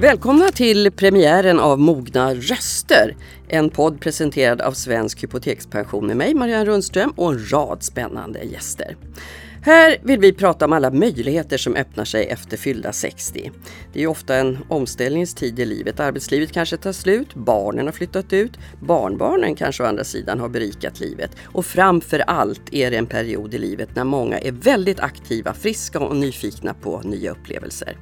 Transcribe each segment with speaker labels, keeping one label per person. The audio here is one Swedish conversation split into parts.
Speaker 1: Välkomna till premiären av Mogna röster. En podd presenterad av Svensk Hypotekspension med mig, Marianne Rundström och en rad spännande gäster. Här vill vi prata om alla möjligheter som öppnar sig efter fyllda 60. Det är ofta en omställningstid i livet. Arbetslivet kanske tar slut, barnen har flyttat ut, barnbarnen kanske å andra sidan har berikat livet. Och framför allt är det en period i livet när många är väldigt aktiva, friska och nyfikna på nya upplevelser.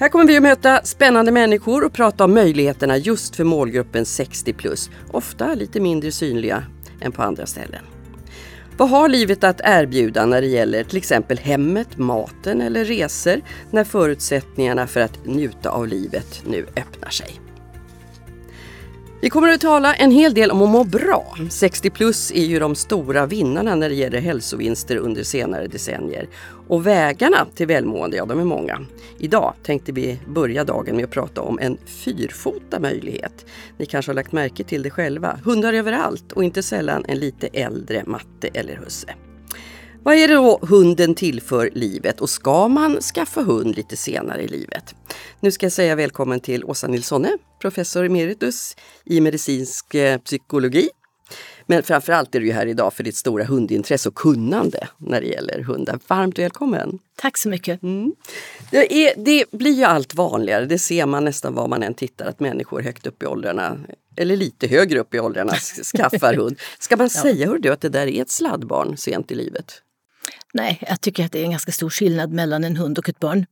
Speaker 1: Här kommer vi att möta spännande människor och prata om möjligheterna just för målgruppen 60 plus, ofta lite mindre synliga än på andra ställen. Vad har livet att erbjuda när det gäller till exempel hemmet, maten eller resor när förutsättningarna för att njuta av livet nu öppnar sig? Vi kommer att tala en hel del om att må bra. 60 plus är ju de stora vinnarna när det gäller hälsovinster under senare decennier. Och vägarna till välmående, ja de är många. Idag tänkte vi börja dagen med att prata om en fyrfota möjlighet. Ni kanske har lagt märke till det själva. Hundar överallt och inte sällan en lite äldre matte eller husse. Vad är det då hunden tillför livet och ska man skaffa hund lite senare i livet? Nu ska jag säga välkommen till Åsa Nilssone, professor emeritus i medicinsk eh, psykologi. Men framförallt är du här idag för ditt stora hundintresse och kunnande när det gäller hundar. Varmt välkommen!
Speaker 2: Tack så mycket! Mm.
Speaker 1: Det, är, det, blir ju allt vanligare, det ser man nästan var man än tittar, att människor högt upp i åldrarna, eller lite högre upp i åldrarna, skaffar hund. Ska man säga hör du, att det där är ett sladdbarn sent i livet?
Speaker 2: Nej, jag tycker att det är en ganska stor skillnad mellan en hund och ett barn.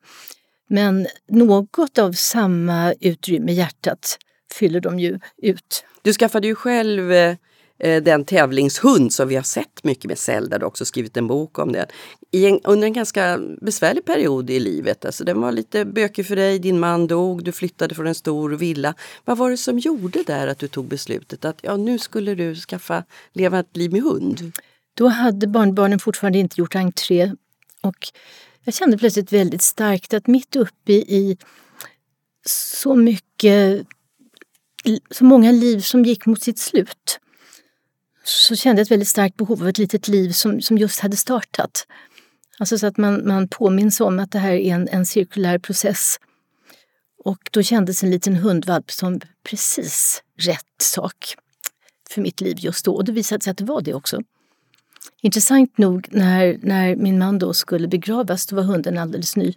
Speaker 2: Men något av samma utrymme i hjärtat fyller de ju ut.
Speaker 1: Du skaffade ju själv eh, den tävlingshund som vi har sett mycket med Zelda, du har också skrivit en bok om det. En, under en ganska besvärlig period i livet. Alltså, den var lite bökig för dig, din man dog, du flyttade från en stor villa. Vad var det som gjorde där att du tog beslutet att ja, nu skulle du skaffa, leva ett liv med hund?
Speaker 2: Då hade barnbarnen fortfarande inte gjort entré och jag kände plötsligt väldigt starkt att mitt uppe i så mycket, så många liv som gick mot sitt slut så kände jag ett väldigt starkt behov av ett litet liv som, som just hade startat. Alltså så att man, man påminns om att det här är en, en cirkulär process. Och då kändes en liten hundvalp som precis rätt sak för mitt liv just då. Och det visade sig att det var det också. Intressant nog, när, när min man då skulle begravas, då var hunden alldeles ny.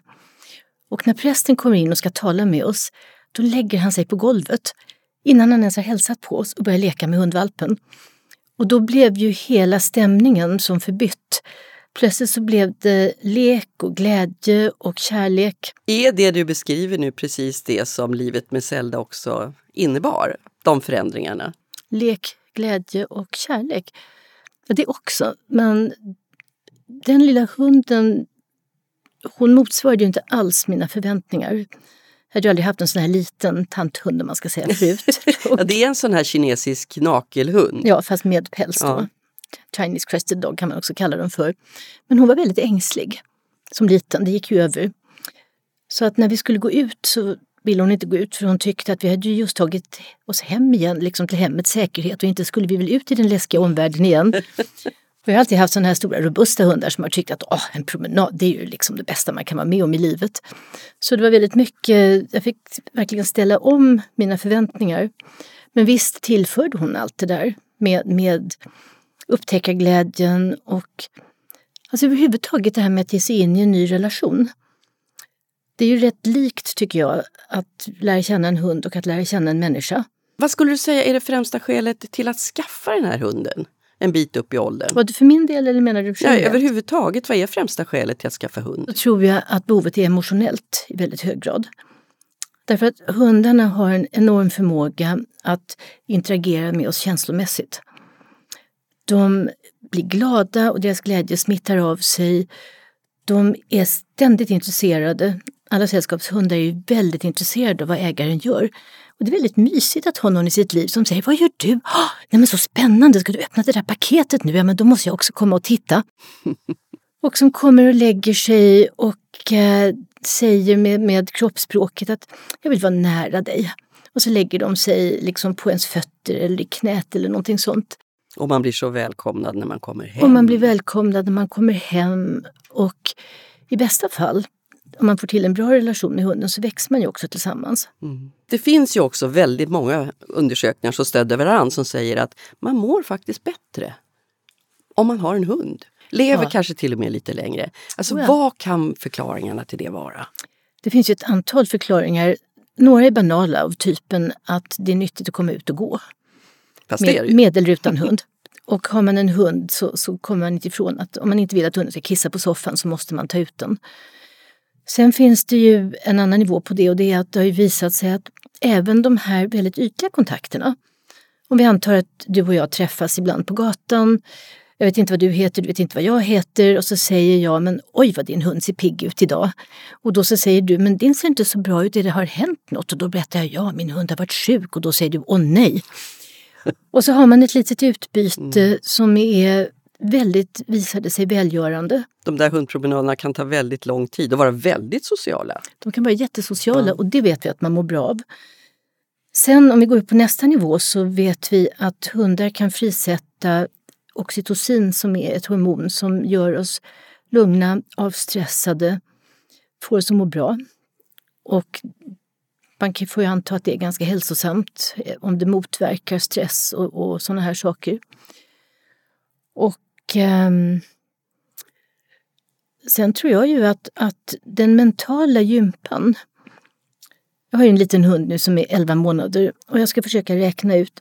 Speaker 2: Och när prästen kommer in och ska tala med oss, då lägger han sig på golvet innan han ens har hälsat på oss och börjar leka med hundvalpen. Och då blev ju hela stämningen som förbytt. Plötsligt så blev det lek och glädje och kärlek.
Speaker 1: Är det du beskriver nu precis det som livet med Zelda också innebar? De förändringarna?
Speaker 2: Lek, glädje och kärlek. Ja, det också. Men den lilla hunden, hon motsvarade ju inte alls mina förväntningar. Jag hade ju aldrig haft en sån här liten tanthund om man ska säga förut.
Speaker 1: ja, det är en sån här kinesisk nakelhund.
Speaker 2: Ja, fast med päls då. Ja. Chinese crested dog kan man också kalla den för. Men hon var väldigt ängslig som liten, det gick ju över. Så att när vi skulle gå ut så ville hon inte gå ut för hon tyckte att vi hade just tagit oss hem igen, liksom till hemmets säkerhet och inte skulle vi väl ut i den läskiga omvärlden igen. jag har alltid haft sådana här stora robusta hundar som har tyckt att åh, en promenad det är ju liksom det bästa man kan vara med om i livet. Så det var väldigt mycket, jag fick verkligen ställa om mina förväntningar. Men visst tillförde hon allt det där med, med upptäckarglädjen och alltså överhuvudtaget det här med att ge sig in i en ny relation. Det är ju rätt likt, tycker jag, att lära känna en hund och att lära känna en människa.
Speaker 1: Vad skulle du säga är det främsta skälet till att skaffa den här hunden? En bit upp i åldern.
Speaker 2: Var det för min del eller menar du
Speaker 1: ja, Överhuvudtaget, vad är främsta skälet till att skaffa hund?
Speaker 2: Då tror jag att behovet är emotionellt i väldigt hög grad. Därför att hundarna har en enorm förmåga att interagera med oss känslomässigt. De blir glada och deras glädje smittar av sig. De är ständigt intresserade alla sällskapshundar är ju väldigt intresserade av vad ägaren gör. Och det är väldigt mysigt att ha någon i sitt liv som säger Vad gör du? Oh, nej men så spännande, ska du öppna det där paketet nu? Ja men då måste jag också komma och titta. och som kommer och lägger sig och eh, säger med, med kroppsspråket att jag vill vara nära dig. Och så lägger de sig liksom på ens fötter eller i knät eller någonting sånt.
Speaker 1: Och man blir så välkomnad när man kommer hem.
Speaker 2: Och man blir välkomnad när man kommer hem. Och i bästa fall om man får till en bra relation med hunden så växer man ju också tillsammans.
Speaker 1: Mm. Det finns ju också väldigt många undersökningar som stöder varandra som säger att man mår faktiskt bättre om man har en hund. Lever ja. kanske till och med lite längre. Alltså oh ja. vad kan förklaringarna till det vara?
Speaker 2: Det finns ju ett antal förklaringar. Några är banala av typen att det är nyttigt att komma ut och gå.
Speaker 1: Fast med,
Speaker 2: med eller utan hund. Och har man en hund så, så kommer man inte ifrån att om man inte vill att hunden ska kissa på soffan så måste man ta ut den. Sen finns det ju en annan nivå på det och det är att det har visat sig att även de här väldigt ytliga kontakterna, om vi antar att du och jag träffas ibland på gatan, jag vet inte vad du heter, du vet inte vad jag heter och så säger jag men oj vad din hund ser pigg ut idag. Och då så säger du men din ser inte så bra ut, det har hänt något? Och då berättar jag ja min hund har varit sjuk och då säger du åh nej. och så har man ett litet utbyte mm. som är väldigt, visade sig välgörande.
Speaker 1: De där hundpromenaderna kan ta väldigt lång tid och vara väldigt sociala.
Speaker 2: De kan vara jättesociala mm. och det vet vi att man mår bra av. Sen om vi går upp på nästa nivå så vet vi att hundar kan frisätta oxytocin som är ett hormon som gör oss lugna, avstressade, får oss att må bra. Och man får ju anta att det är ganska hälsosamt eh, om det motverkar stress och, och sådana här saker. Och eh, sen tror jag ju att, att den mentala gympan jag har ju en liten hund nu som är 11 månader och jag ska försöka räkna ut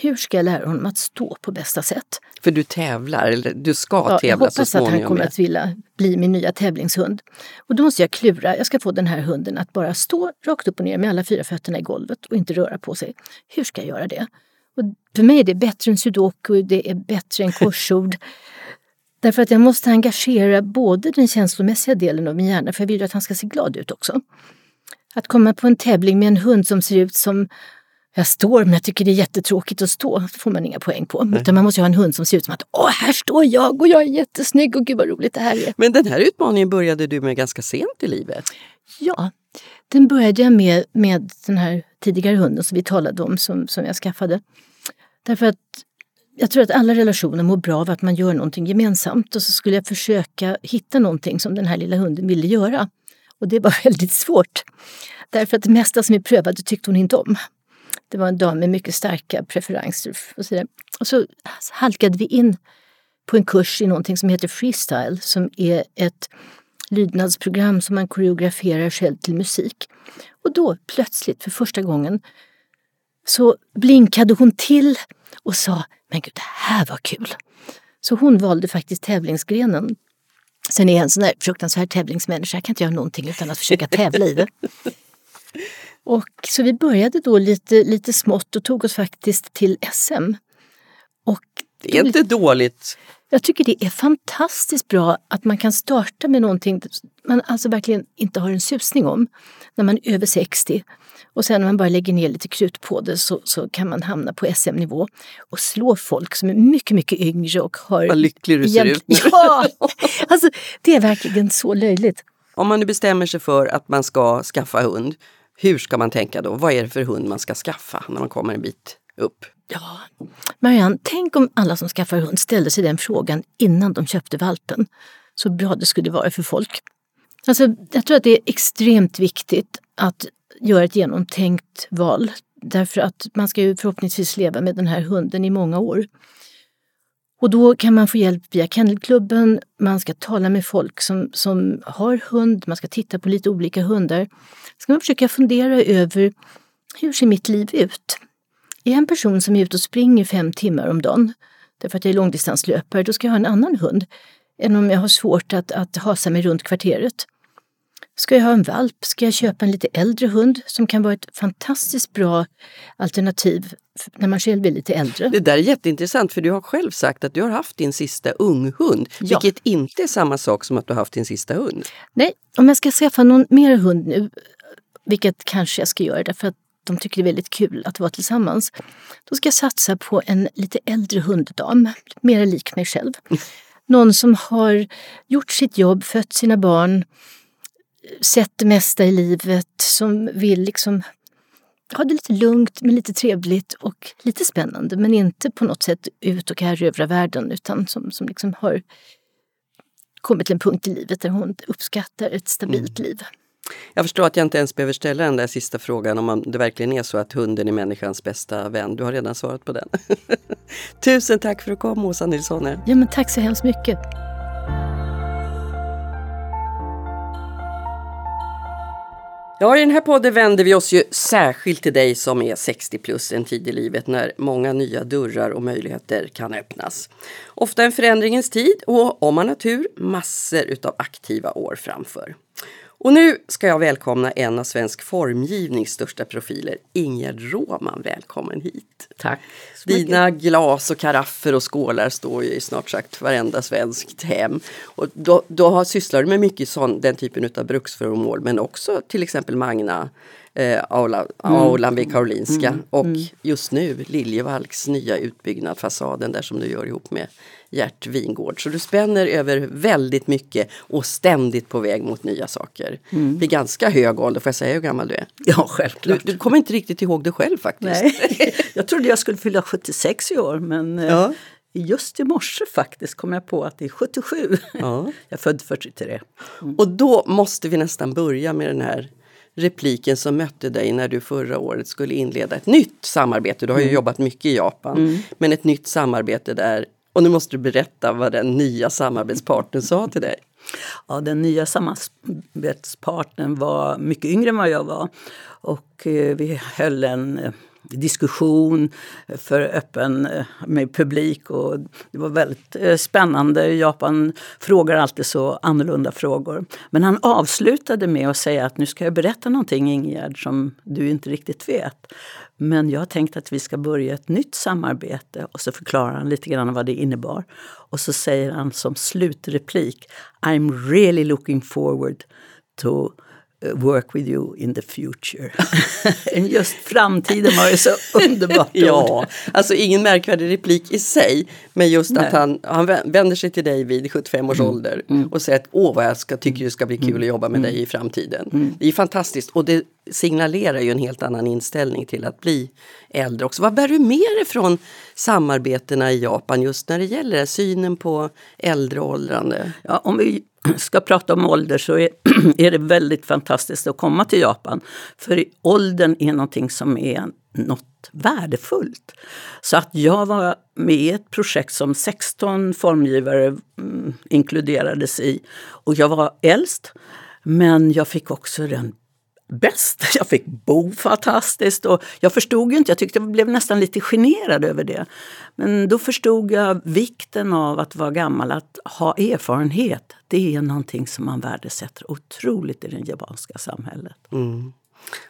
Speaker 2: hur ska jag lära honom att stå på bästa sätt?
Speaker 1: För du tävlar, eller du ska ja, tävla.
Speaker 2: Jag hoppas att han kommer att vilja bli min nya tävlingshund. Och då måste jag klura, jag ska få den här hunden att bara stå rakt upp och ner med alla fyra fötterna i golvet och inte röra på sig. Hur ska jag göra det? Och för mig är det bättre än sudoku, det är bättre än korsord. Därför att jag måste engagera både den känslomässiga delen av min hjärna, för jag vill ju att han ska se glad ut också. Att komma på en tävling med en hund som ser ut som jag står men jag tycker det är jättetråkigt att stå. Det får man inga poäng på. Utan man måste ha en hund som ser ut som att åh, här står jag och jag är jättesnygg och gud vad roligt det här är.
Speaker 1: Men den här utmaningen började du med ganska sent i livet.
Speaker 2: Ja, den började jag med, med den här tidigare hunden som vi talade om som, som jag skaffade. Därför att jag tror att alla relationer mår bra av att man gör någonting gemensamt och så skulle jag försöka hitta någonting som den här lilla hunden ville göra. Och det var väldigt svårt. Därför att det mesta som vi prövade tyckte hon inte om. Det var en dam med mycket starka preferenser. Och så, och så halkade vi in på en kurs i någonting som heter freestyle som är ett lydnadsprogram som man koreograferar själv till musik. Och då plötsligt för första gången så blinkade hon till och sa Men gud, det här var kul! Så hon valde faktiskt tävlingsgrenen. Sen är jag en sån där fruktansvärd tävlingsmänniska, jag kan inte göra någonting utan att försöka tävla i det. Och, så vi började då lite, lite smått och tog oss faktiskt till SM.
Speaker 1: Och det är inte dåligt.
Speaker 2: Jag tycker det är fantastiskt bra att man kan starta med någonting man alltså verkligen inte har en susning om när man är över 60. Och sen när man bara lägger ner lite krut på det så, så kan man hamna på SM-nivå och slå folk som är mycket, mycket yngre och har...
Speaker 1: Vad lycklig du ser ut nu.
Speaker 2: Ja! Alltså, det är verkligen så löjligt.
Speaker 1: Om man nu bestämmer sig för att man ska skaffa hund, hur ska man tänka då? Vad är det för hund man ska skaffa när man kommer en bit upp?
Speaker 2: Ja, Marianne, tänk om alla som skaffar hund ställde sig den frågan innan de köpte valpen. Så bra det skulle vara för folk. Alltså, jag tror att det är extremt viktigt att göra ett genomtänkt val. Därför att man ska ju förhoppningsvis leva med den här hunden i många år. Och då kan man få hjälp via Kennelklubben, man ska tala med folk som, som har hund, man ska titta på lite olika hundar. Ska man försöka fundera över hur ser mitt liv ut? Är jag en person som är ute och springer fem timmar om dagen därför att jag är långdistanslöpare, då ska jag ha en annan hund än om jag har svårt att, att hasa mig runt kvarteret. Ska jag ha en valp? Ska jag köpa en lite äldre hund som kan vara ett fantastiskt bra alternativ när man själv är lite äldre?
Speaker 1: Det där är jätteintressant för du har själv sagt att du har haft din sista unghund, ja. vilket inte är samma sak som att du har haft din sista hund.
Speaker 2: Nej, om jag ska skaffa någon mer hund nu, vilket kanske jag ska göra därför att de tycker det är väldigt kul att vara tillsammans. Då ska jag satsa på en lite äldre hunddam, mer lik mig själv. Någon som har gjort sitt jobb, fött sina barn, sett det mesta i livet, som vill liksom ha det lite lugnt men lite trevligt och lite spännande men inte på något sätt ut och erövra världen utan som, som liksom har kommit till en punkt i livet där hon uppskattar ett stabilt mm. liv.
Speaker 1: Jag förstår att jag inte ens behöver ställa den där sista frågan om det verkligen är så att hunden är människans bästa vän. Du har redan svarat på den. Tusen tack för att du kom Åsa Nilsson.
Speaker 2: Ja, men tack så hemskt mycket.
Speaker 1: Ja, i den här podden vänder vi oss ju särskilt till dig som är 60 plus en tid i livet när många nya dörrar och möjligheter kan öppnas. Ofta en förändringens tid och om man har tur massor utav aktiva år framför. Och nu ska jag välkomna en av svensk formgivnings största profiler, Ingegerd Råman. Välkommen hit!
Speaker 3: Tack!
Speaker 1: Dina glas och karaffer och skålar står ju i snart sagt varenda svenskt hem. Och då, då sysslar du med mycket sån, den typen av bruksföremål men också till exempel Magna eh, Aula, Aulan vid Karolinska mm. och mm. just nu Liljevalchs nya utbyggnad, fasaden där som du gör ihop med Gert Wingård. Så du spänner över väldigt mycket och ständigt på väg mot nya saker. Mm. Vid ganska hög ålder, får jag säga hur gammal du är?
Speaker 3: Ja, självklart.
Speaker 1: Du, du kommer inte riktigt ihåg det själv faktiskt.
Speaker 3: Nej, jag trodde jag skulle fylla 76 i år men eh, ja. Just i morse faktiskt kom jag på att det är 77. Ja. Jag är född 43.
Speaker 1: Mm. Och då måste vi nästan börja med den här repliken som mötte dig när du förra året skulle inleda ett nytt samarbete. Du har ju mm. jobbat mycket i Japan, mm. men ett nytt samarbete där. Och nu måste du berätta vad den nya samarbetspartnern sa till dig.
Speaker 3: Ja, den nya samarbetspartnern var mycket yngre än vad jag var. Och eh, vi höll en eh, diskussion för öppen eh, med publik och det var väldigt eh, spännande. Japan frågar alltid så annorlunda frågor. Men han avslutade med att säga att nu ska jag berätta någonting Ingegerd som du inte riktigt vet. Men jag har tänkt att vi ska börja ett nytt samarbete och så förklarar han lite grann vad det innebar. Och så säger han som slutreplik I'm really looking forward to work with you in the future. Just framtiden var ju så underbart
Speaker 1: Ja, alltså ingen märkvärdig replik i sig. Men just Nej. att han, han vänder sig till dig vid 75 års mm. ålder mm. och säger att åh vad jag ska, tycker det ska bli kul mm. att jobba med mm. dig i framtiden. Mm. Det är fantastiskt och det signalerar ju en helt annan inställning till att bli äldre också. Vad bär du med dig från samarbetena i Japan just när det gäller synen på äldre och åldrande?
Speaker 3: Ja, om vi ska prata om ålder så är, är det väldigt fantastiskt att komma till Japan. För åldern är någonting som är något värdefullt. Så att jag var med i ett projekt som 16 formgivare mm, inkluderades i. Och jag var äldst, men jag fick också den bäst. Jag fick bo fantastiskt och jag förstod ju inte, jag tyckte jag blev nästan lite generad över det. Men då förstod jag vikten av att vara gammal, att ha erfarenhet. Det är någonting som man värdesätter otroligt i det japanska samhället. Mm.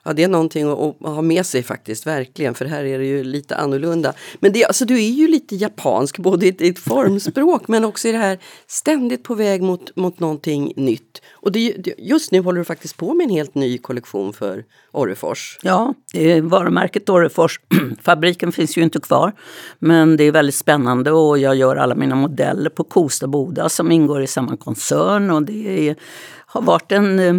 Speaker 1: Ja, det är någonting att, ha med sig faktiskt, verkligen. För här är det ju lite annorlunda. Men det, alltså, du är ju lite japansk, både i ditt formspråk men också i det här ständigt på väg mot, mot någonting nytt. Och det, just nu håller du faktiskt på med en helt ny kollektion för Orrefors.
Speaker 3: Ja, varumärket Orrefors. Fabriken finns ju inte kvar. Men det är väldigt spännande och jag gör alla mina modeller på Kosta Boda som ingår i samma koncern. Och det är, har varit en eh,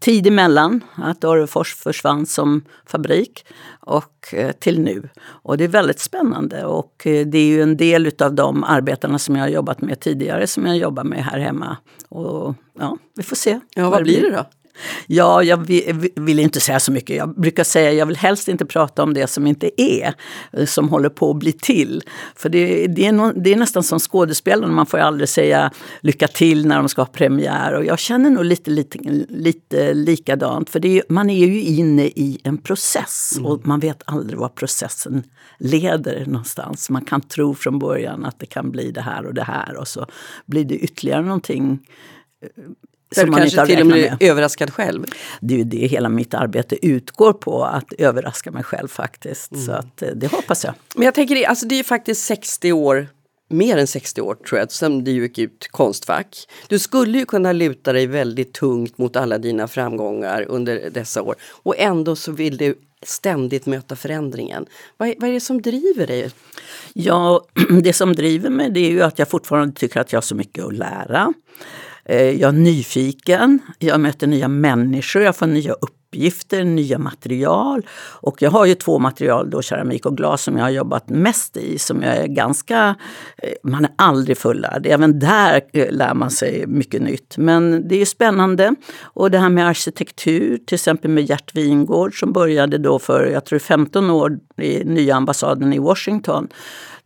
Speaker 3: tid emellan att Orrefors försvann som fabrik och eh, till nu. Och det är väldigt spännande och eh, det är ju en del av de arbetarna som jag har jobbat med tidigare som jag jobbar med här hemma. Och ja, vi får se.
Speaker 1: Ja, vad blir det då?
Speaker 3: Ja, jag vill, inte säga så mycket. Jag brukar säga jag vill helst inte prata om det som inte är, eh, som håller på att bli till. För det, det, är, no, det är nästan som skådespelarna, man får aldrig säga lycka till när de ska ha premiär. Och jag känner nog lite, lite, lite likadant, för är, man är ju inne i en process mm. och man vet aldrig var processen leder någonstans. Man kan tro från början att det kan bli det här och det här och så blir det ytterligare någonting
Speaker 1: eh, där du kanske till och med är överraskad själv?
Speaker 3: Det är ju det hela mitt arbete utgår på, att överraska mig själv faktiskt. Mm. Så att, eh, det hoppas jag.
Speaker 1: Men jag tänker, alltså det är faktiskt 60 år mer än 60 år tror jag, sen du gick ut Konstfack. Du skulle ju kunna luta dig väldigt tungt mot alla dina framgångar under dessa år och ändå så vill du ständigt möta förändringen. Vad är, vad är det som driver dig?
Speaker 3: Ja, det som driver mig det är ju att jag fortfarande tycker att jag har så mycket att lära. Eh, jag är nyfiken, jag möter nya människor, jag får nya uppgifter, nya material. Och jag har ju två material, då, keramik och glas, som jag har jobbat mest i. Som jag är ganska, eh, man är aldrig fullärd. Även där eh, lär man sig mycket nytt. Men det är spännande. Och det här med arkitektur, till exempel med Gert Wingård som började då för jag tror 15 år i nya ambassaden i Washington.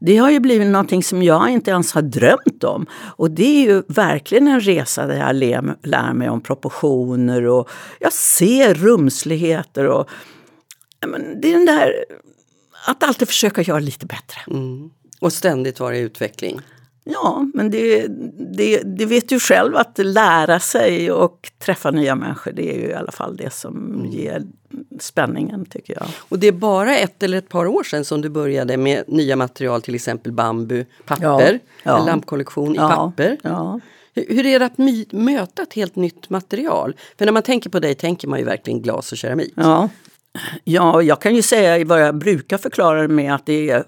Speaker 3: Det har ju blivit någonting som jag inte ens har drömt om. Och det är ju verkligen en resa där jag lär mig om proportioner och jag ser rumsligheter. Och, men det är den där att alltid försöka göra lite bättre.
Speaker 1: Mm. Och ständigt vara i utveckling.
Speaker 3: Ja, men det, det, det vet ju själv att lära sig och träffa nya människor det är ju i alla fall det som mm. ger spänningen tycker jag.
Speaker 1: Och det är bara ett eller ett par år sedan som du började med nya material, till exempel bambu, papper, ja, ja. en lampkollektion i ja, papper.
Speaker 3: Ja.
Speaker 1: Hur är det att möta ett helt nytt material? För när man tänker på dig tänker man ju verkligen glas och keramik.
Speaker 3: Ja. Ja, jag kan ju säga vad jag brukar förklara det med att det är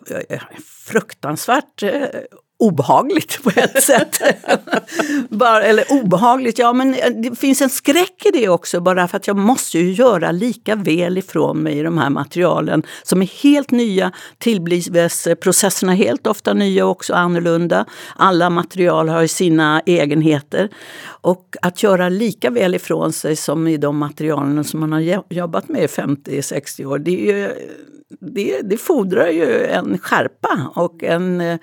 Speaker 3: fruktansvärt eh, obehagligt på ett sätt. bara, eller obehagligt, ja men det finns en skräck i det också bara för att jag måste ju göra lika väl ifrån mig i de här materialen som är helt nya. Tillblivsprocesserna är helt ofta nya också annorlunda. Alla material har ju sina egenheter. Och att göra lika väl ifrån sig som i de materialen som man har jobbat med i 50-60 år, det är ju det, det fordrar ju en skärpa och en uh,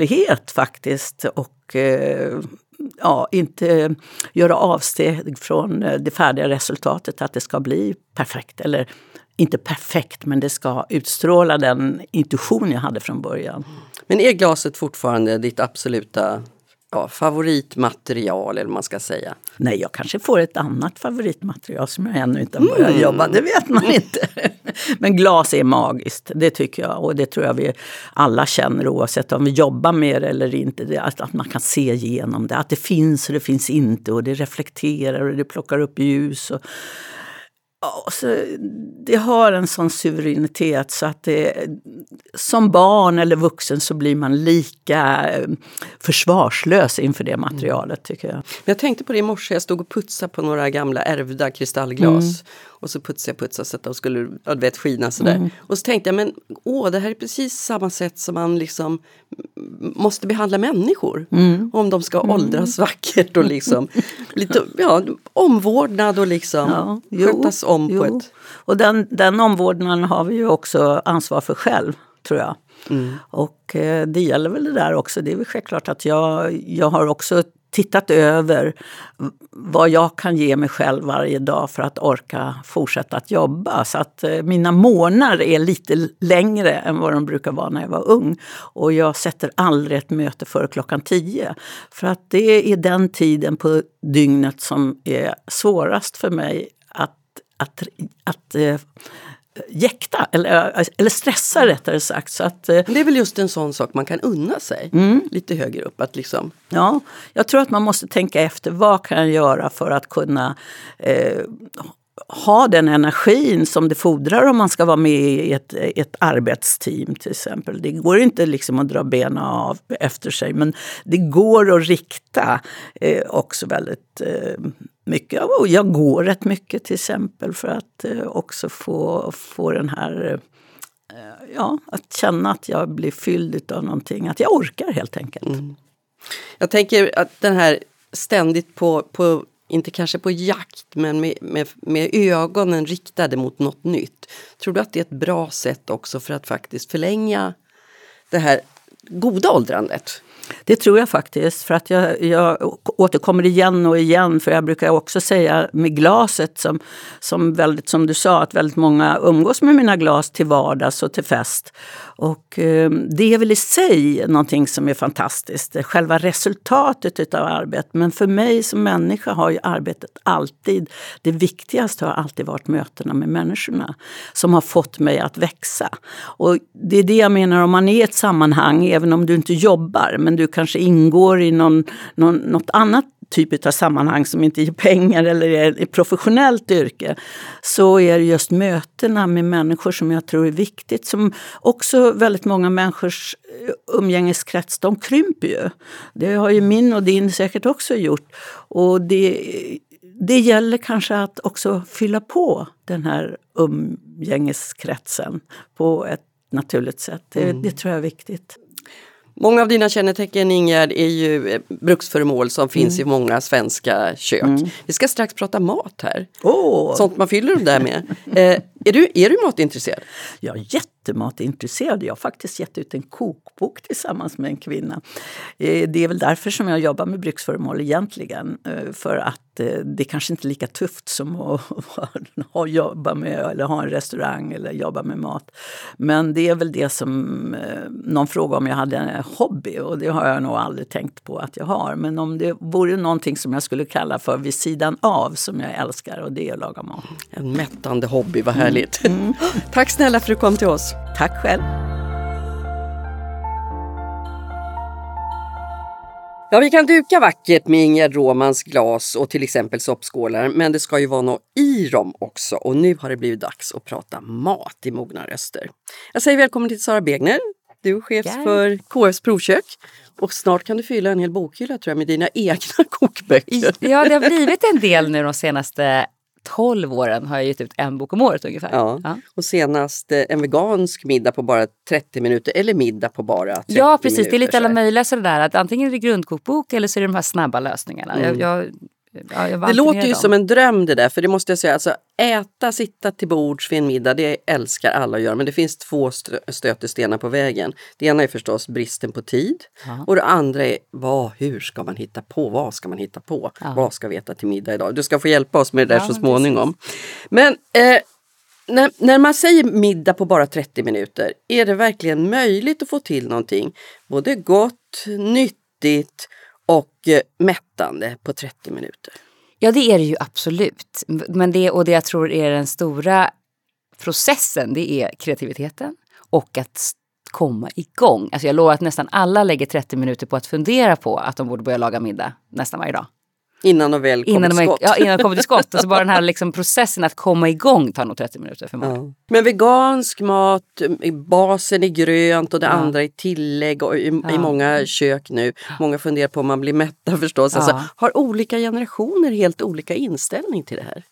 Speaker 3: uthållighet faktiskt. Och eh, ja, inte göra avsteg från eh, det färdiga resultatet, att det ska bli perfekt. Eller inte perfekt, men det ska utstråla den intuition jag hade från början.
Speaker 1: Men är glaset fortfarande ditt absoluta ja, favoritmaterial eller man ska säga?
Speaker 3: Nej, jag kanske får ett annat favoritmaterial som jag ännu inte har börjat mm. jobba Det vet man inte. Men glas är magiskt, det tycker jag. Och det tror jag vi alla känner oavsett om vi jobbar med det eller inte. Att, att man kan se igenom det. Att det finns och det finns inte och det reflekterar och det plockar upp ljus. Och, Alltså, det har en sån suveränitet så att det, som barn eller vuxen så blir man lika eh, försvarslös inför det materialet tycker jag.
Speaker 1: Jag tänkte på det i morse, jag stod och putsade på några gamla ärvda kristallglas. Mm. Och så putsade jag, putsade så att de skulle ja, vet, skina sådär. Mm. Och så tänkte jag, men åh, det här är precis samma sätt som man liksom måste behandla människor. Mm. Om de ska mm. åldras vackert och liksom lite ja, omvårdnad och liksom ja, jo, skötas om jo. på ett...
Speaker 3: Och den, den omvårdnaden har vi ju också ansvar för själv, tror jag. Mm. Och eh, det gäller väl det där också. Det är väl självklart att jag, jag har också tittat över vad jag kan ge mig själv varje dag för att orka fortsätta att jobba. Så att eh, mina månader är lite längre än vad de brukar vara när jag var ung. Och jag sätter aldrig ett möte före klockan tio. För att det är den tiden på dygnet som är svårast för mig att, att, att eh, jäkta eller, eller stressa rättare sagt. Så att,
Speaker 1: eh, det är väl just en sån sak man kan unna sig mm. lite högre upp. Att liksom...
Speaker 3: Ja, jag tror att man måste tänka efter vad kan jag göra för att kunna eh, ha den energin som det fordrar om man ska vara med i ett, ett arbetsteam till exempel. Det går inte liksom att dra benen av efter sig men det går att rikta eh, också väldigt eh, mycket. Och jag går rätt mycket till exempel för att eh, också få, få den här eh, Ja, att känna att jag blir fylld av någonting, att jag orkar helt enkelt. Mm.
Speaker 1: Jag tänker att den här ständigt på, på inte kanske på jakt, men med, med, med, ögonen riktade mot något nytt. Tror du att det är ett bra sätt också för att faktiskt förlänga det här goda åldrandet?
Speaker 3: Det tror jag faktiskt, för att jag, jag återkommer igen och igen. För jag brukar också säga med glaset, som, som, väldigt, som du sa, att väldigt många umgås med mina glas till vardags och till fest. Och eh, det är väl i sig någonting som är fantastiskt, själva resultatet av arbetet. Men för mig som människa har ju arbetet alltid, det viktigaste har alltid varit mötena med människorna som har fått mig att växa. Och det är det jag menar, om man är i ett sammanhang, även om du inte jobbar, men du kanske ingår i någon, någon, något annat typ av sammanhang som inte ger pengar eller är ett professionellt yrke så är det just mötena med människor som jag tror är viktigt. Som också väldigt många människors eh, umgängeskrets, de krymper ju. Det har ju min och din säkert också gjort. Och det det gäller kanske att också fylla på den här umgängeskretsen på ett naturligt sätt. Det, mm. det tror jag är viktigt.
Speaker 1: Många av dina kännetecken Ingegärd är ju eh, bruksföremål som finns mm. i många svenska kök. Mm. Vi ska strax prata mat här.
Speaker 3: Oh.
Speaker 1: Sånt man fyller dem där med. eh, är, du, är du matintresserad?
Speaker 3: Jag är jättematintresserad. Jag har faktiskt gett ut en kokbok tillsammans med en kvinna. Eh, det är väl därför som jag jobbar med bruksföremål egentligen. Eh, för att eh, det kanske inte är lika tufft som att jobba med eller ha en restaurang eller jobba med mat. Men det är väl det som någon fråga om jag hade en hobby och det har jag nog aldrig tänkt på att jag har. Men om det vore någonting som jag skulle kalla för vid sidan av som jag älskar och det är att laga mat.
Speaker 1: En mättande hobby, vad härligt. Mm. Mm. Tack snälla för att du kom till oss.
Speaker 3: Tack själv.
Speaker 1: Ja, vi kan duka vackert med Ingegerd Romans glas och till exempel soppskålar, men det ska ju vara något i dem också. Och nu har det blivit dags att prata mat i Mogna röster. Jag säger välkommen till Sara Begner. Du är chef yeah. för KFs provkök och snart kan du fylla en hel bokhylla tror jag med dina egna kokböcker.
Speaker 4: Ja, det har blivit en del nu de senaste 12 åren har jag gett ut en bok om året ungefär.
Speaker 1: Ja. ja. Och senast eh, en vegansk middag på bara 30 minuter eller middag på bara 30
Speaker 4: minuter. Ja precis, minuter, det är lite alla möjliga sådär att antingen är det grundkokbok eller så är det de här snabba lösningarna. Mm. Jag, jag
Speaker 1: Ja, det låter ju dem. som en dröm det där, för det måste jag säga. Alltså, äta, sitta till bords vid en middag, det älskar alla att göra. Men det finns två stötestenar på vägen. Det ena är förstås bristen på tid. Ja. Och det andra är, vad, hur ska man hitta på? Vad ska man hitta på? Ja. Vad ska vi äta till middag idag? Du ska få hjälpa oss med det där så småningom. Men eh, när, när, man säger middag på bara 30 minuter, är det verkligen möjligt att få till någonting både gott, nyttigt och eh, mättande på 30 minuter.
Speaker 4: Ja, det är det ju absolut. Men det, och det jag tror är den stora processen, det är kreativiteten och att komma igång. Alltså jag lovar att nästan alla lägger 30 minuter på att fundera på att de borde börja laga middag nästan varje dag.
Speaker 1: Innan de väl kommer till skott.
Speaker 4: Ja, innan de kommer till skott. Alltså bara den här liksom processen att komma igång tar nog 30 minuter för många. Ja.
Speaker 1: Men vegansk mat, basen är grönt och det ja. andra är tillägg och i, ja. i, många kök nu. Många funderar på om man blir mätta förstås. Alltså, har olika generationer helt olika inställning till det här?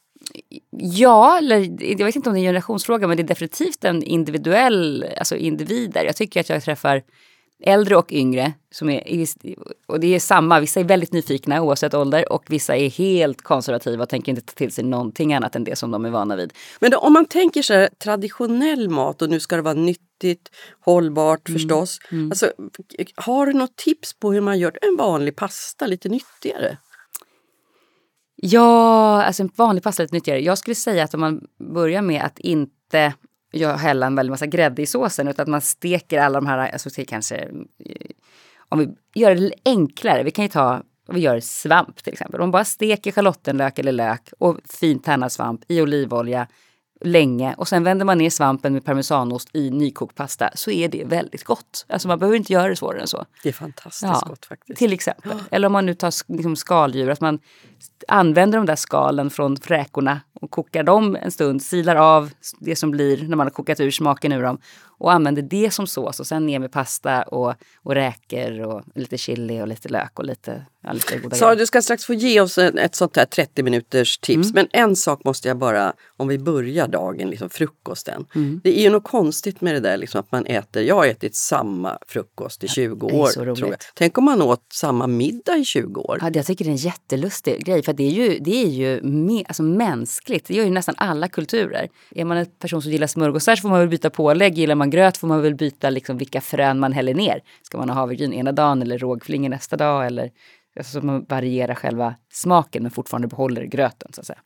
Speaker 4: Ja, eller jag vet inte om det är en generationsfråga men det är definitivt en individuell, alltså individer. Jag tycker att jag träffar äldre och yngre. Som är, och det är samma, vissa är väldigt nyfikna oavsett ålder och vissa är helt konservativa och tänker inte ta till sig någonting annat än det som de är vana vid.
Speaker 1: Men då, om man tänker så här, traditionell mat och nu ska det vara nyttigt, hållbart mm. förstås. Mm. Alltså, har du något tips på hur man gör en vanlig pasta lite nyttigare?
Speaker 4: Ja, alltså en vanlig pasta lite nyttigare. Jag skulle säga att om man börjar med att inte jag hälla en väldig massa grädde i såsen utan att man steker alla de här, alltså kanske eh, om vi gör det enklare, vi kan ju ta vi gör svamp till exempel. Om man bara steker schalottenlök eller lök och fint tärnad svamp i olivolja länge och sen vänder man ner svampen med parmesanost i nykokt pasta så är det väldigt gott. Alltså man behöver inte göra det svårare än så.
Speaker 1: Det är fantastiskt ja, gott faktiskt.
Speaker 4: Till exempel. Eller om man nu tar liksom skaldjur, att man använder de där skalen från räkorna och kokar dem en stund, silar av det som blir när man har kokat ur smaken ur dem och använder det som sås och sen ner med pasta och, och räkor och lite chili och lite lök och lite, ja, lite
Speaker 1: goda Sara, du ska strax få ge oss ett sånt här 30 minuters tips. Mm. Men en sak måste jag bara, om vi börjar dagen, liksom frukosten. Mm. Det är ju något konstigt med det där liksom, att man äter, jag har ätit samma frukost i 20 år. Tror jag. Tänk om man åt samma middag i 20 år.
Speaker 4: Ja, jag tycker det är en jättelustig grej för det är ju, det är ju me, alltså mänskligt. Det gör ju nästan alla kulturer. Är man en person som gillar smörgåsar så får man väl byta pålägg. Gillar man man gröt får man väl byta liksom vilka frön man häller ner. Ska man ha havregryn ena dagen eller rågflingor nästa dag? Eller, alltså så man varierar själva smaken men fortfarande behåller gröten. så att säga.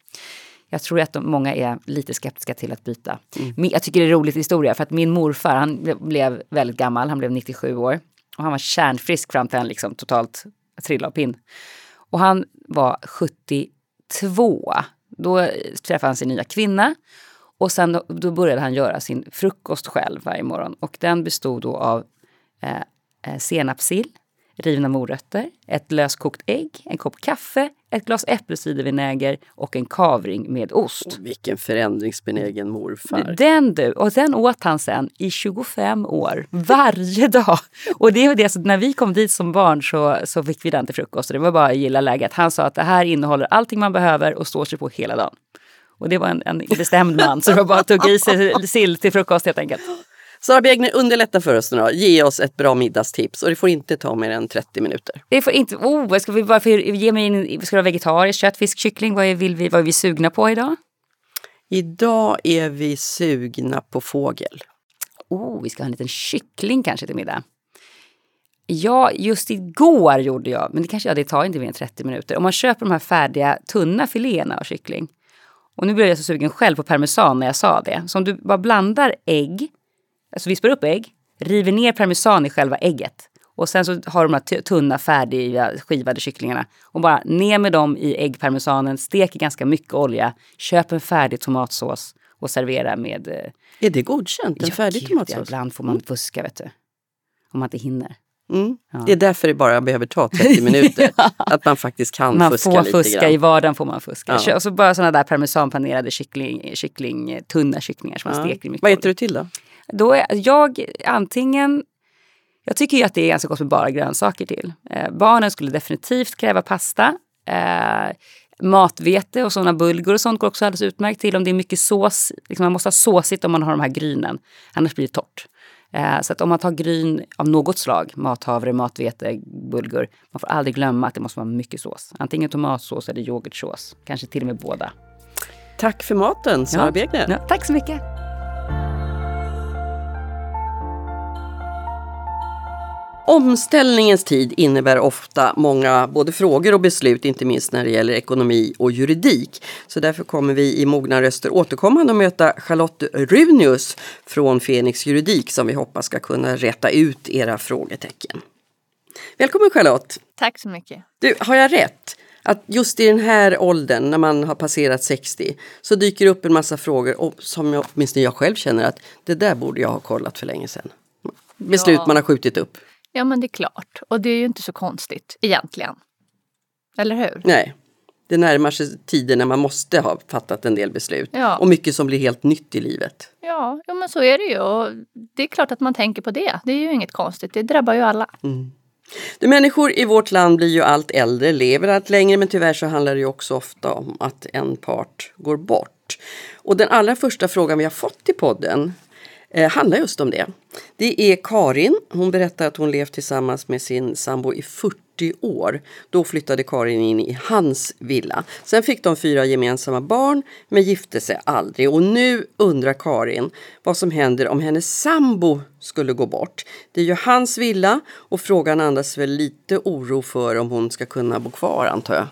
Speaker 4: Jag tror att de, många är lite skeptiska till att byta. Mm. Jag tycker det är en rolig historia för att min morfar han blev väldigt gammal, han blev 97 år. Och han var kärnfrisk fram till han liksom totalt trillade av pinn. Och han var 72. Då träffade han sin nya kvinna och sen då, då, började han göra sin frukost själv varje morgon. Och den bestod då av eh, eh, senapssill, rivna morötter, ett löskokt ägg, en kopp kaffe, ett glas äppelcidervinäger och en kavring med ost.
Speaker 1: Vilken förändringsbenägen morfar.
Speaker 4: Den du! Och den åt han sen i 25 år, varje dag. Och det var det, så när vi kom dit som barn så, så fick vi den till frukost. Och det var bara att gilla läget. Han sa att det här innehåller allting man behöver och står sig på hela dagen. Och det var en, en bestämd man, var bara tugga i sig sill till frukost helt enkelt.
Speaker 1: Sara Begner, underlätta för oss nu då. Ge oss ett bra middagstips och det får inte ta mer än 30 minuter.
Speaker 4: Det får inte, oh, ska vi bara för, ge mig in, ska det vara vegetariskt, kött, fisk, kyckling? Vad är, vill vi, vad är vi sugna på idag?
Speaker 1: Idag är vi sugna på fågel.
Speaker 4: Oh, vi ska ha en liten kyckling kanske till middag. Ja, just igår gjorde jag, men det kanske ja, det tar inte mer än 30 minuter. Om man köper de här färdiga tunna filéerna av kyckling. Och nu blev jag så sugen själv på parmesan när jag sa det. Så om du bara blandar ägg, alltså vispar upp ägg, river ner parmesan i själva ägget. Och sen så har de här tunna färdiga skivade kycklingarna. Och bara ner med dem i äggparmesanen, stek i ganska mycket olja, köp en färdig tomatsås och servera med... eh,
Speaker 1: Är det godkänt? En
Speaker 4: ja,
Speaker 1: färdig
Speaker 4: gud,
Speaker 1: tomatsås?
Speaker 4: Ibland får man fuska vet du. Om man inte hinner.
Speaker 1: Mm.
Speaker 4: Ja.
Speaker 1: Det är därför det bara behöver ta 30 minuter. Att man faktiskt kan
Speaker 4: Man
Speaker 1: fuska
Speaker 4: får
Speaker 1: lite
Speaker 4: fuska,
Speaker 1: grann.
Speaker 4: i vardagen får man fuska.
Speaker 1: Ja.
Speaker 4: Och så bara sådana där parmesanpanerade kyckling, kyckling, tunna kycklingar som man
Speaker 1: Ja.
Speaker 4: steker i mycket
Speaker 1: Vad äter du till då?
Speaker 4: Då är jag antingen... Jag tycker ju att det är ganska gott med bara grönsaker till. Eh, barnen skulle definitivt kräva pasta. Eh, matvete och sådana bulgur och sånt går också alldeles utmärkt till om det är mycket sås. Liksom man måste ha såsigt om man har de här grynen. Annars blir det torrt. Eh, så att om man tar gryn av något slag, mathavre, matvete, bulgur. Man får aldrig glömma att det måste vara mycket sås. Antingen tomatsås eller yoghurtsås. Kanske till och med båda.
Speaker 1: Tack för maten, Sara
Speaker 4: Ja.
Speaker 1: Begner.
Speaker 4: Ja, tack så mycket.
Speaker 1: Omställningens tid innebär ofta många både frågor och beslut, inte minst när det gäller ekonomi och juridik. Så därför kommer vi i Mogna röster återkommande att möta Charlotte Runius från Fenix Juridik som vi hoppas ska kunna rätta ut era frågetecken. Välkommen Charlotte!
Speaker 5: Tack så mycket.
Speaker 1: Du, har jag rätt? Att just i den här åldern, när man har passerat 60, så dyker det upp en massa frågor och som jag, åtminstone jag själv känner att det där borde jag ha kollat för länge sedan. Beslut
Speaker 5: Ja.
Speaker 1: man har skjutit upp.
Speaker 5: Ja, men det är klart. Och det är ju inte så konstigt egentligen. Eller hur?
Speaker 1: Nej, det närmar sig tider när man måste ha fattat en del beslut.
Speaker 5: Ja.
Speaker 1: Och mycket som blir helt nytt i livet.
Speaker 5: Ja, ja, men så är det ju. Och det är klart att man tänker på det. Det är ju inget konstigt. Det drabbar ju alla.
Speaker 1: De människor i vårt land blir ju allt äldre, lever allt längre men tyvärr så handlar det ju också ofta om att en part går bort. Och den allra första frågan vi har fått i podden eh, handlar just om det. Det är Karin. Hon berättar att hon levt tillsammans med sin sambo i 40 år. Då flyttade Karin in i hans villa. Sen fick de fyra gemensamma barn men gifte sig aldrig. Och nu undrar Karin vad som händer om hennes sambo skulle gå bort. Det är ju hans villa och frågan andas väl lite oro för om hon ska kunna bo kvar antar jag.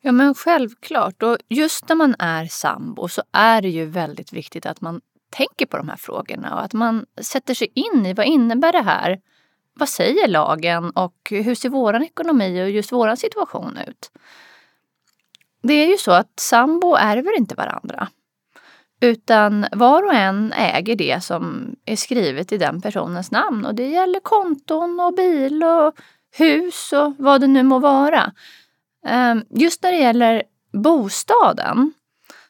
Speaker 5: Ja, men självklart. Och just när man är sambo så är det ju väldigt viktigt att man tänker på de här frågorna och att man sätter sig in i vad innebär det här? Vad säger lagen och hur ser våran ekonomi och just våran situation ut? Det är ju så att sambo ärver inte varandra. Utan var och en äger det som är skrivet i den personens namn. Och det gäller konton och bil och hus och vad det nu må vara. Ehm, just när det gäller bostaden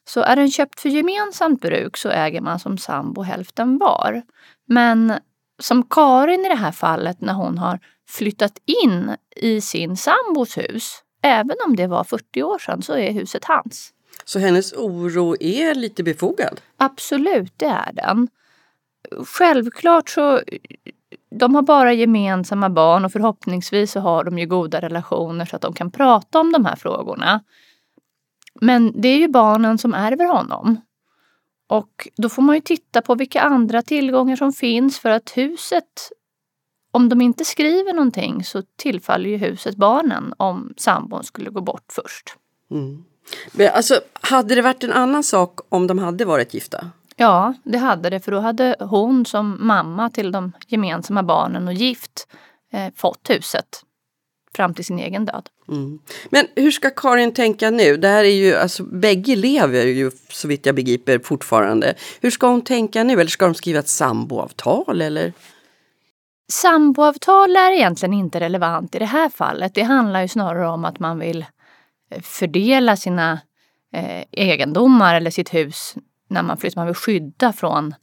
Speaker 5: så är den köpt för gemensamt bruk så äger man som sambo hälften var. Men som Karin i det här fallet när hon har flyttat in i sin sambos hus, även om det var 40 år sedan, så är huset hans.
Speaker 1: Så hennes oro är lite befogad.
Speaker 5: Absolut, det är den. Självklart så de har bara gemensamma barn och förhoppningsvis så har de ju goda relationer så att de kan prata om de här frågorna. Men det är ju barnen som ärver honom. Och då får man ju titta på vilka andra tillgångar som finns för att huset, om de inte skriver någonting så tillfaller ju huset barnen om sambon skulle gå bort först.
Speaker 1: Men alltså, hade det varit en annan sak om de hade varit gifta?
Speaker 5: Ja, det hade det för då hade hon som mamma till de gemensamma barnen och gift eh, fått huset fram till sin egen död.
Speaker 1: Men hur ska Karin tänka nu? Det här är ju, alltså, bägge lever ju så vitt jag begriper fortfarande. Hur ska hon tänka nu? Eller ska de skriva ett samboavtal eller?
Speaker 5: Samboavtal är egentligen inte relevant i det här fallet. Det handlar ju snarare om att man vill eh, fördela sina eh, egendomar eller sitt hus när man flyttar. Man vill skydda från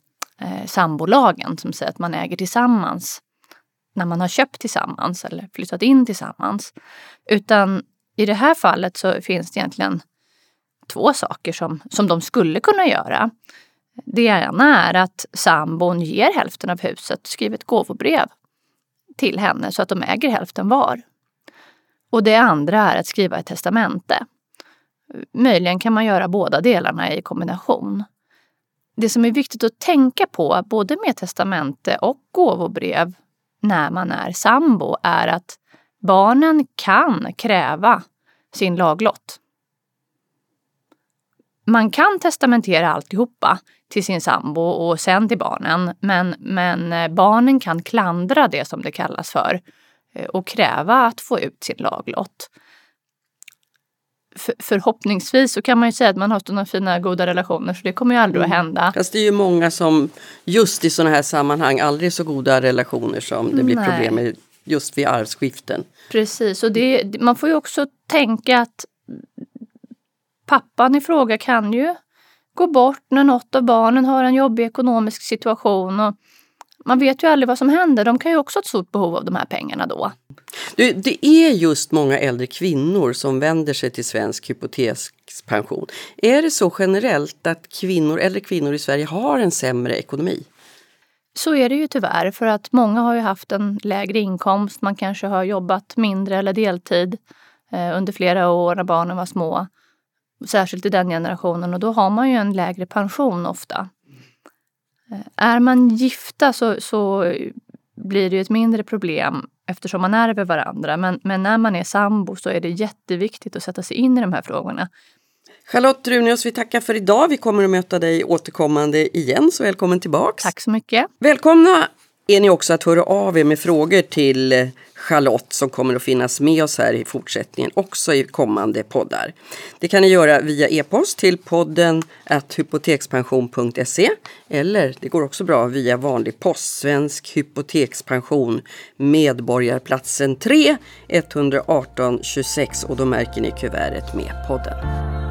Speaker 5: eh, sambolagen som säger att man äger tillsammans när man har köpt tillsammans eller flyttat in tillsammans. Utan i det här fallet så finns det egentligen två saker som, som de skulle kunna göra. Det ena är att sambon ger hälften av huset, skriver ett gåvobrev till henne så att de äger hälften var. Och det andra är att skriva ett testamente. Möjligen kan man göra båda delarna i kombination. Det som är viktigt att tänka på både med testamente och gåvobrev när man är sambo är att barnen kan kräva sin laglott. Man kan testamentera alltihopa till sin sambo och sen till barnen. Men, men eh, barnen kan klandra det som det kallas för eh, och kräva att få ut sin laglott. För, förhoppningsvis så kan man ju säga att man har några fina goda relationer så det kommer ju aldrig mm. att hända.
Speaker 1: Fast det är ju många som just i sådana här sammanhang aldrig så goda relationer som det blir Nej. problem med just vid arvsskiften.
Speaker 5: Precis och det, man får ju också tänka att pappan i fråga kan ju gå bort när något av barnen har en jobbig ekonomisk situation. Och man vet ju aldrig vad som händer. De kan ju också ha ett stort behov av de här pengarna då.
Speaker 1: Det, det är just många äldre kvinnor som vänder sig till Svensk hypotekspension. Är det så generellt att kvinnor, äldre kvinnor i Sverige har en sämre ekonomi?
Speaker 5: Så är det ju tyvärr för att många har ju haft en lägre inkomst. Man kanske har jobbat mindre eller deltid eh, under flera år när barnen var små. Särskilt i den generationen och då har man ju en lägre pension ofta. Eh, är man gifta så, så blir det ju ett mindre problem eftersom man ärver varandra. Men, men när man är sambo så är det jätteviktigt att sätta sig in i de här frågorna.
Speaker 1: Charlotte Runius, vi tackar för idag. Vi kommer att möta dig återkommande igen, så välkommen tillbaks.
Speaker 5: Tack så mycket.
Speaker 1: Välkomna är ni också att höra av er med frågor till Charlotte som kommer att finnas med oss här i fortsättningen också i kommande poddar. Det kan ni göra via e-post till podden hypotekspension.se eller det går också bra via vanlig post, Svensk Hypotekspension, Medborgarplatsen 3, 118 26 och då märker ni kuvertet med podden.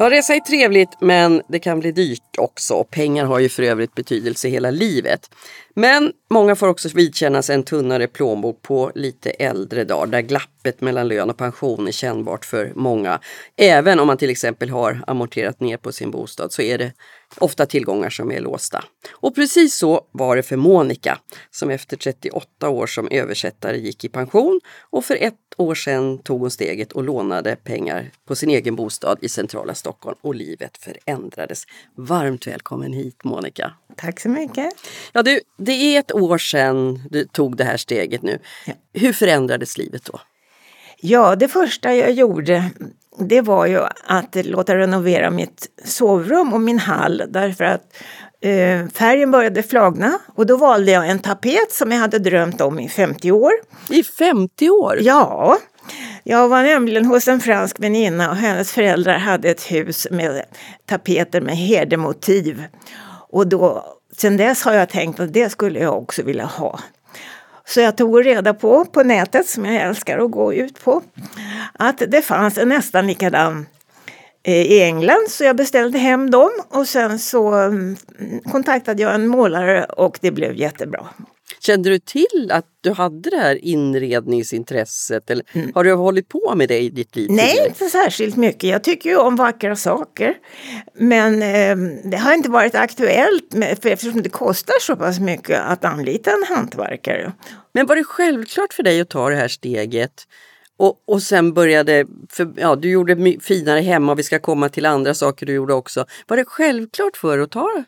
Speaker 1: Ja, resa är trevligt men det kan bli dyrt också. Pengar har ju för övrigt betydelse hela livet. Men många får också vidkännas en tunnare plånbok på lite äldre dagar där glappet mellan lön och pension är kännbart för många. Även om man till exempel har amorterat ner på sin bostad så är det ofta tillgångar som är låsta. Och precis så var det för Monica som efter 38 år som översättare gick i pension och för ett år sedan tog hon steget och lånade pengar på sin egen bostad i centrala Stockholm och livet förändrades. Varmt välkommen hit Monica!
Speaker 6: Tack så mycket!
Speaker 1: Ja, du, det är ett år sedan du tog det här steget nu. Ja. Hur förändrades livet då?
Speaker 6: Ja, det första jag gjorde det var ju att låta renovera mitt sovrum och min hall därför att eh, färgen började flagna och då valde jag en tapet som jag hade drömt om i 50 år.
Speaker 1: I 50 år?
Speaker 6: Ja. Jag var nämligen hos en fransk väninna och hennes föräldrar hade ett hus med tapeter med herdemotiv. Och då, sen dess har jag tänkt att det skulle jag också vilja ha. Så jag tog reda på, på nätet, som jag älskar att gå ut på, att det fanns en nästan likadan eh, i England så jag beställde hem dem och sen så mm, kontaktade jag en målare och det blev jättebra.
Speaker 1: Kände du till att du hade det här inredningsintresset eller mm. har du hållit på med det i ditt liv?
Speaker 6: Nej, tidigare? inte särskilt mycket. Jag tycker ju om vackra saker. Men eh, det har inte varit aktuellt med, för eftersom det kostar så pass mycket att anlita en hantverkare.
Speaker 1: Men var det självklart för dig att ta det här steget? Och, och sen började, för, ja du gjorde finare hemma och vi ska komma till andra saker du gjorde också. Var det självklart för dig att ta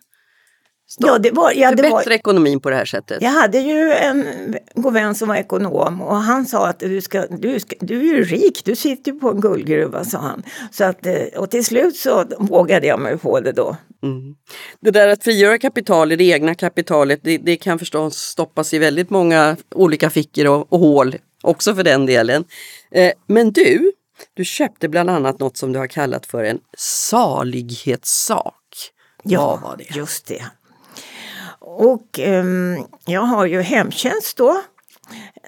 Speaker 6: Ja, det var, ja,
Speaker 1: det var, ekonomin på det här sättet?
Speaker 6: Jag hade ju en god vän som var ekonom och han sa att du, ska, du, ska, du är ju rik, du sitter ju på en guldgruva, sa han. Så att, eh, och till slut så vågade jag mig på det då. Mm.
Speaker 1: Det där att frigöra kapital, det egna kapitalet, det, det kan förstås stoppas i väldigt många olika fickor och, och hål, också för den delen. Eh, men du, du köpte bland annat något som du har kallat för en salighetssak.
Speaker 6: Ja, just det. Och um, jag har ju hemtjänst då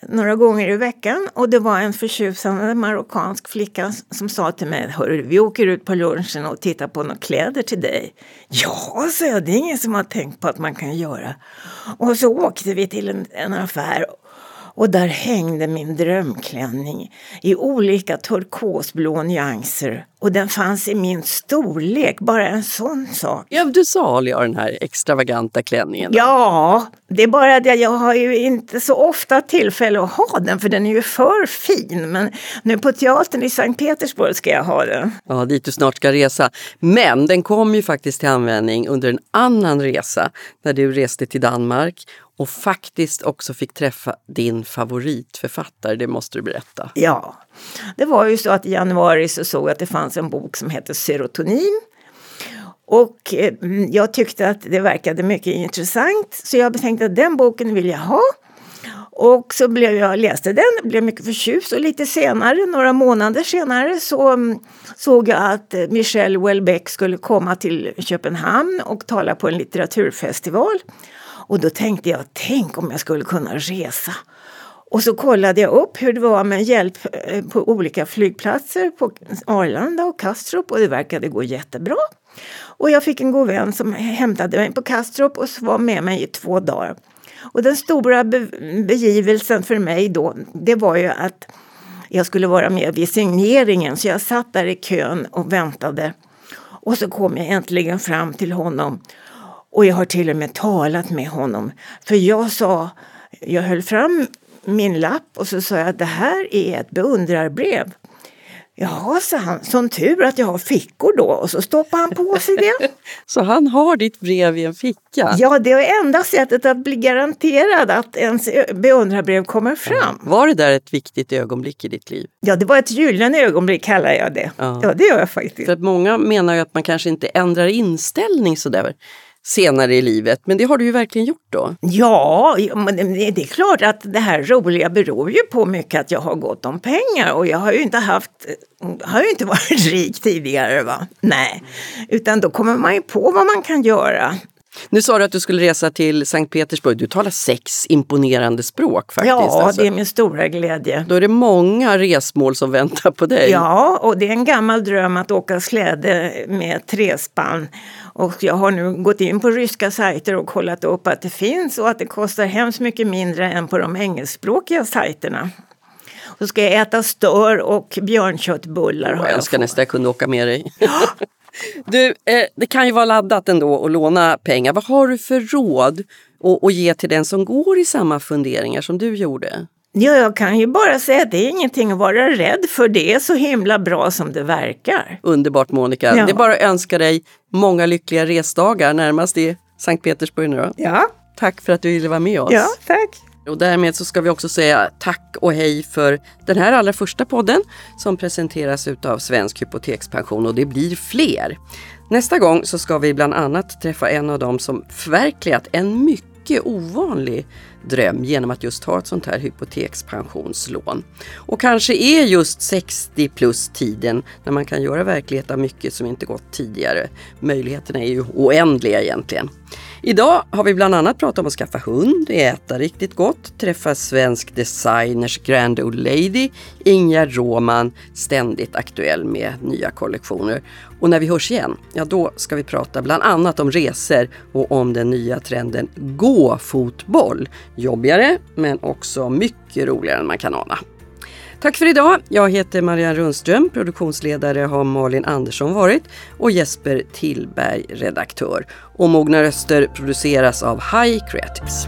Speaker 6: några gånger i veckan och det var en förtjusande marockansk flicka som sa till mig Hörru, vi åker ut på lunchen och tittar på några kläder till dig. Ja, sa jag, det är ingen som har tänkt på att man kan göra. Och så åkte vi till en, en affär och där hängde min drömklänning i olika turkosblå nyanser. Och den fanns i min storlek, bara en sån sak.
Speaker 1: Ja, du sa ja, den här extravaganta klänningen.
Speaker 6: Ja, det är bara det jag har ju inte så ofta tillfälle att ha den för den är ju för fin. Men nu på teatern i Sankt Petersburg ska jag ha den.
Speaker 1: Ja, dit du snart ska resa. Men den kom ju faktiskt till användning under en annan resa när du reste till Danmark och faktiskt också fick träffa din favoritförfattare. Det måste du berätta.
Speaker 6: Ja, det var ju så att i januari så såg jag att det fanns en bok som heter Serotonin. Och eh, mm, jag tyckte att det verkade mycket intressant så jag tänkte att den boken vill jag ha. Och så blev jag, läste den, blev mycket förtjust och lite senare, några månader senare, så mm, såg jag att Michel Houellebecq skulle komma till Köpenhamn och tala på en litteraturfestival. Och då tänkte jag, tänk om jag skulle kunna resa. Och så kollade jag upp hur det var med hjälp eh, på olika flygplatser på Arlanda och Kastrup och det verkade gå jättebra. Och jag fick en god vän som hämtade mig på Kastrup och var med mig i två dagar. Och den stora be begivelsen för mig då, det var ju att jag skulle vara med vid signeringen. Så jag satt där i kön och väntade. Och så kom jag äntligen fram till honom. Och jag har till och med talat med honom. För jag sa, jag höll fram min lapp och så sa jag att det här är ett beundrarbrev. Jaha, sa han, sån tur att jag har fickor då. Och så stoppade han på sig det.
Speaker 1: så han har ditt brev i en ficka?
Speaker 6: Ja, det är enda sättet att bli garanterad att ens beundrarbrev kommer fram.
Speaker 1: Var det där ett viktigt ögonblick i ditt liv?
Speaker 6: Ja, det var ett gyllene ögonblick kallar jag det. Ja. ja, det gör jag faktiskt.
Speaker 1: För att många menar ju att man kanske inte ändrar inställning sådär senare i livet. Men det har du ju verkligen gjort då.
Speaker 6: Ja, det är klart att det här roliga beror ju på mycket att jag har gott om pengar och jag har ju inte haft, har ju inte varit rik tidigare va. Nej, utan då kommer man ju på vad man kan göra.
Speaker 1: Nu sa du att du skulle resa till Sankt Petersburg. Du talar sex imponerande språk faktiskt.
Speaker 6: Ja, alltså. det är min stora glädje.
Speaker 1: Då är det många resmål som väntar på dig.
Speaker 6: Ja, och det är en gammal dröm att åka släde med trespann. Och jag har nu gått in på ryska sajter och kollat upp att det finns och att det kostar hemskt mycket mindre än på de engelskspråkiga sajterna. Så ska jag äta stör och björnköttbullar.
Speaker 1: Oh, jag önskar nästan jag kunde åka med dig. Du, eh, det kan ju vara laddat ändå att låna pengar. Vad har du för råd att, att ge till den som går i samma funderingar som du gjorde?
Speaker 6: Ja, jag kan ju bara säga att det är ingenting att vara rädd för. Det är så himla bra som det verkar.
Speaker 1: Underbart Monica. Ja. Det är bara att önska dig många lyckliga resdagar närmast i Sankt Petersburg nu då.
Speaker 6: Ja.
Speaker 1: Tack för att du ville vara med oss.
Speaker 6: Ja, tack.
Speaker 1: Och därmed så ska vi också säga tack och hej för den här allra första podden som presenteras utav Svensk Hypotekspension och det blir fler. Nästa gång så ska vi bland annat träffa en av dem som förverkligat en mycket ovanlig dröm genom att just ha ett sånt här hypotekspensionslån. Och kanske är just 60 plus tiden när man kan göra verklighet av mycket som inte gått tidigare. Möjligheterna är ju oändliga egentligen. Idag har vi bland annat pratat om att skaffa hund, äta riktigt gott, träffa svensk designers grand old lady Ingegerd Råman, ständigt aktuell med nya kollektioner. Och när vi hörs igen, ja då ska vi prata bland annat om resor och om den nya trenden gå-fotboll. Jobbigare men också mycket roligare än man kan ana. Tack för idag. Jag heter Marianne Rundström. Produktionsledare har Malin Andersson varit och Jesper Tillberg redaktör. Och Mogna röster produceras av High Creatives.